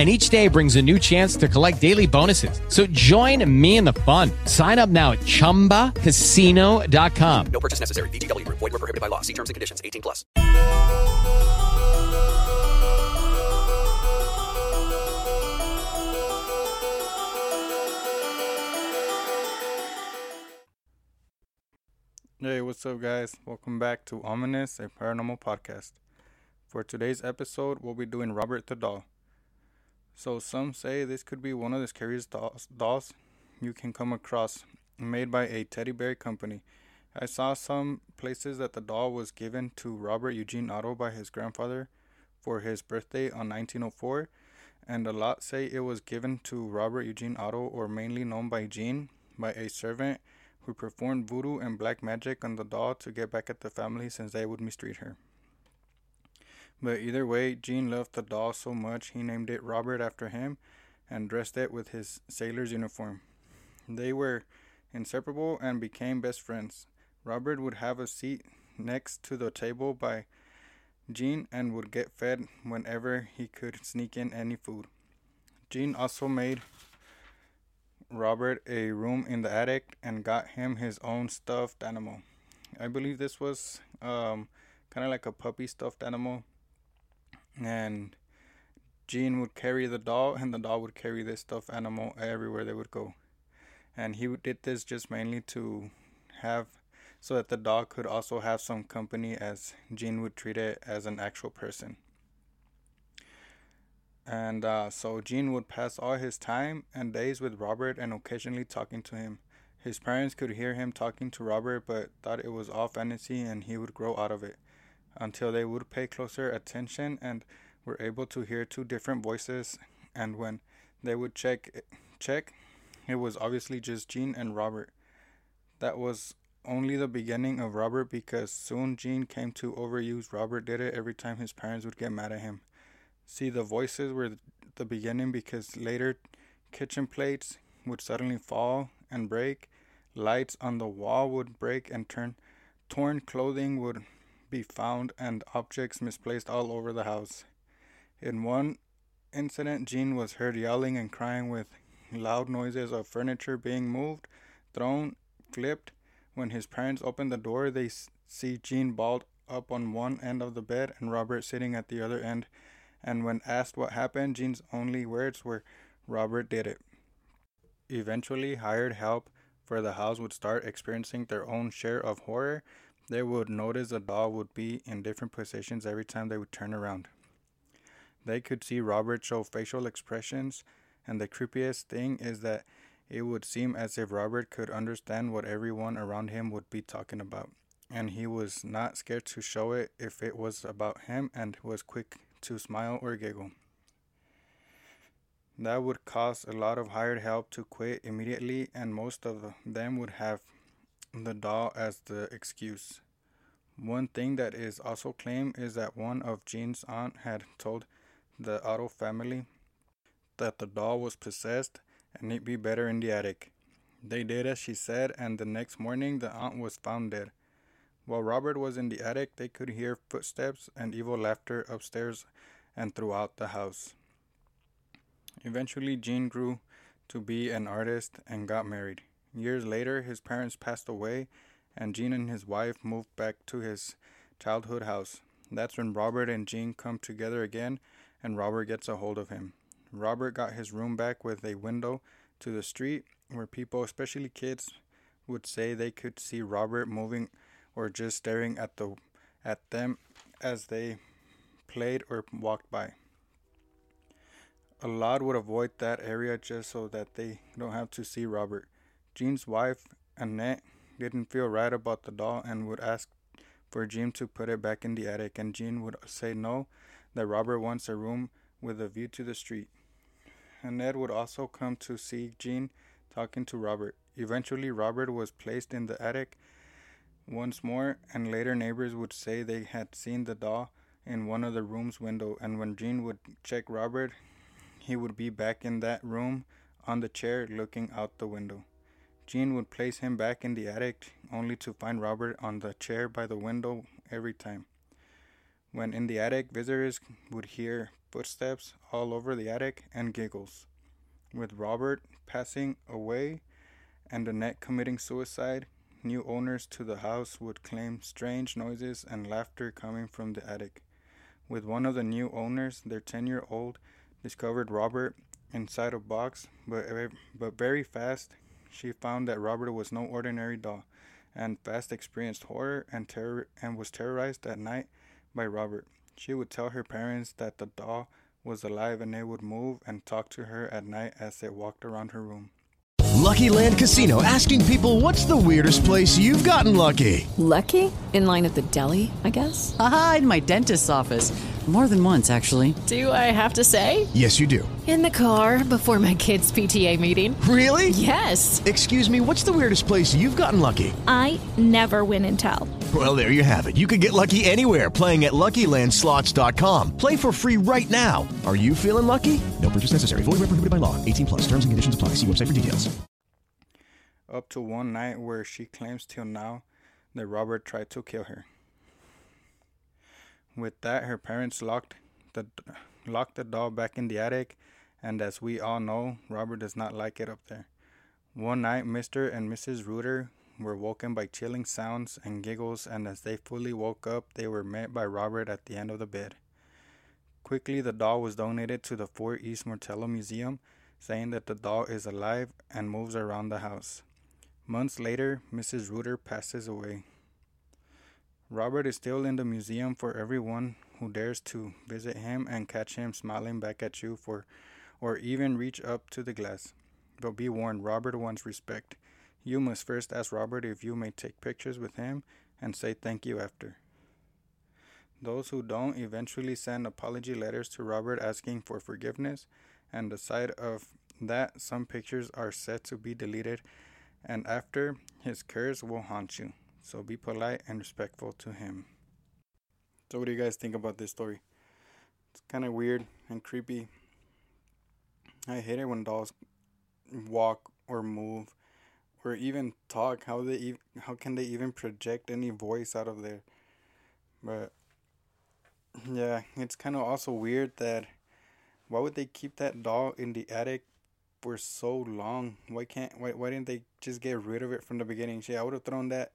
and each day brings a new chance to collect daily bonuses. So join me in the fun. Sign up now at ChumbaCasino.com. No purchase necessary. VGW. Void were prohibited by law. See terms and conditions. 18 plus. Hey, what's up, guys? Welcome back to Ominous, a paranormal podcast. For today's episode, we'll be doing Robert the Doll. So, some say this could be one of the scariest dolls, you can come across, made by a teddy bear company. I saw some places that the doll was given to Robert Eugene Otto by his grandfather for his birthday on 1904, and a lot say it was given to Robert Eugene Otto, or mainly known by Gene, by a servant who performed voodoo and black magic on the doll to get back at the family since they would mistreat her. But either way, Gene loved the doll so much he named it Robert after him and dressed it with his sailor's uniform. They were inseparable and became best friends. Robert would have a seat next to the table by Gene and would get fed whenever he could sneak in any food. Gene also made Robert a room in the attic and got him his own stuffed animal. I believe this was um, kind of like a puppy stuffed animal. And Gene would carry the doll, and the doll would carry this stuffed animal everywhere they would go. And he did this just mainly to have so that the dog could also have some company as Gene would treat it as an actual person. And uh, so Gene would pass all his time and days with Robert and occasionally talking to him. His parents could hear him talking to Robert but thought it was all fantasy and he would grow out of it until they would pay closer attention and were able to hear two different voices and when they would check check it was obviously just Gene and Robert. That was only the beginning of Robert because soon Gene came to overuse Robert did it every time his parents would get mad at him. See, the voices were the beginning because later kitchen plates would suddenly fall and break, lights on the wall would break and turn, torn clothing would be found, and objects misplaced all over the house. In one incident, Gene was heard yelling and crying with loud noises of furniture being moved, thrown, flipped. When his parents opened the door, they see Gene balled up on one end of the bed and Robert sitting at the other end and when asked what happened, Gene's only words were, Robert did it. Eventually, hired help for the house would start experiencing their own share of horror. They would notice the doll would be in different positions every time they would turn around. They could see Robert show facial expressions, and the creepiest thing is that it would seem as if Robert could understand what everyone around him would be talking about, and he was not scared to show it if it was about him and was quick to smile or giggle. That would cause a lot of hired help to quit immediately, and most of them would have the doll as the excuse. One thing that is also claimed is that one of Gene's aunt had told the Otto family that the doll was possessed and it'd be better in the attic. They did as she said, and the next morning the aunt was found dead. While Robert was in the attic, they could hear footsteps and evil laughter upstairs and throughout the house. Eventually, Gene grew to be an artist and got married. Years later, his parents passed away, and Gene and his wife moved back to his childhood house. That's when Robert and Gene come together again, and Robert gets a hold of him. Robert got his room back with a window to the street where people, especially kids, would say they could see Robert moving or just staring at the at them as they played or walked by. A lot would avoid that area just so that they don't have to see Robert. Gene's wife, Annette, didn't feel right about the doll and would ask for Gene to put it back in the attic, and Gene would say no, that Robert wants a room with a view to the street. Annette would also come to see Gene talking to Robert. Eventually, Robert was placed in the attic once more, and later neighbors would say they had seen the doll in one of the room's window, and when Gene would check Robert, he would be back in that room on the chair looking out the window. Gene would place him back in the attic only to find Robert on the chair by the window every time. When in the attic, visitors would hear footsteps all over the attic and giggles. With Robert passing away and Annette committing suicide, new owners to the house would claim strange noises and laughter coming from the attic. With one of the new owners, their 10 year old discovered Robert inside a box, but, but very fast she found that Robert was no ordinary doll, and fast experienced horror and terror and was terrorized at night by Robert. She would tell her parents that the doll was alive and they would move and talk to her at night as they walked around her room. Lucky Land Casino asking people what's the weirdest place you've gotten lucky? Lucky? In line at the deli, I guess? Aha, in my dentist's office. More than once, actually. Do I have to say? Yes, you do. In the car before my kids' PTA meeting. Really? Yes. Excuse me, what's the weirdest place you've gotten lucky? I never win and tell. Well, there you have it. You can get lucky anywhere playing at LuckyLandSlots.com. Play for free right now. Are you feeling lucky? No purchase necessary. Void where prohibited by law. 18 plus. Terms and conditions apply. See website for details. Up to one night where she claims till now that Robert tried to kill her. With that, her parents locked the locked the doll back in the attic, and as we all know, Robert does not like it up there. One night, Mr. and Mrs. Reuter were woken by chilling sounds and giggles, and as they fully woke up, they were met by Robert at the end of the bed. Quickly, the doll was donated to the Fort East Martello Museum, saying that the doll is alive and moves around the house. Months later, Mrs. Reuter passes away. Robert is still in the museum for everyone who dares to visit him and catch him smiling back at you for or even reach up to the glass. But be warned, Robert wants respect. You must first ask Robert if you may take pictures with him and say thank you after. Those who don't eventually send apology letters to Robert asking for forgiveness, and aside of that, some pictures are said to be deleted, and after, his curse will haunt you. So be polite and respectful to him. So, what do you guys think about this story? It's kind of weird and creepy. I hate it when dolls walk or move or even talk. How they ev- how can they even project any voice out of there? But yeah, it's kind of also weird that why would they keep that doll in the attic for so long? Why can't why why didn't they just get rid of it from the beginning? Shit, I would have thrown that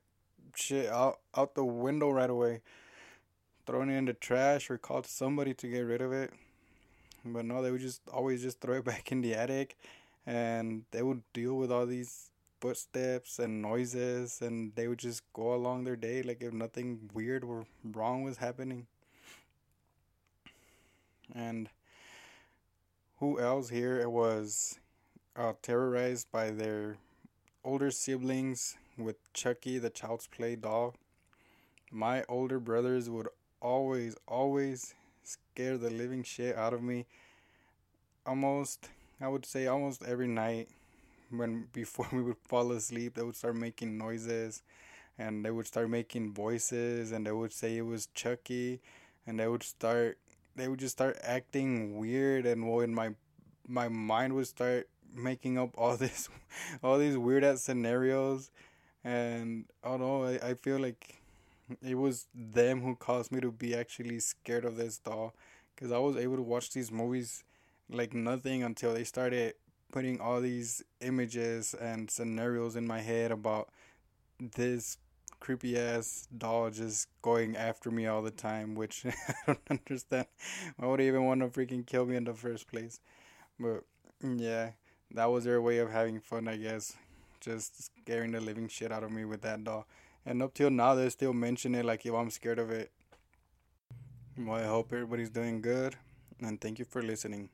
shit out out the window right away. throwing it in the trash or called somebody to get rid of it. But no, they would just always just throw it back in the attic and they would deal with all these footsteps and noises and they would just go along their day like if nothing weird or wrong was happening. And who else here was uh, terrorized by their older siblings with Chucky the Child's Play doll. My older brothers would always, always scare the living shit out of me. Almost, I would say, almost every night when before we would fall asleep, they would start making noises and they would start making voices and they would say it was Chucky and they would start they would just start acting weird and my my mind would start making up all this all these weird ass scenarios and I don't know I, I feel like it was them who caused me to be actually scared of this doll because I was able to watch these movies like nothing until they started putting all these images and scenarios in my head about this creepy ass doll just going after me all the time, which I don't understand. Why would even want to freaking kill me in the first place? But yeah, that was their way of having fun, I guess just scaring the living shit out of me with that doll. And up till now, they still mention it like, if I'm scared of it. Well, I hope everybody's doing good, and thank you for listening.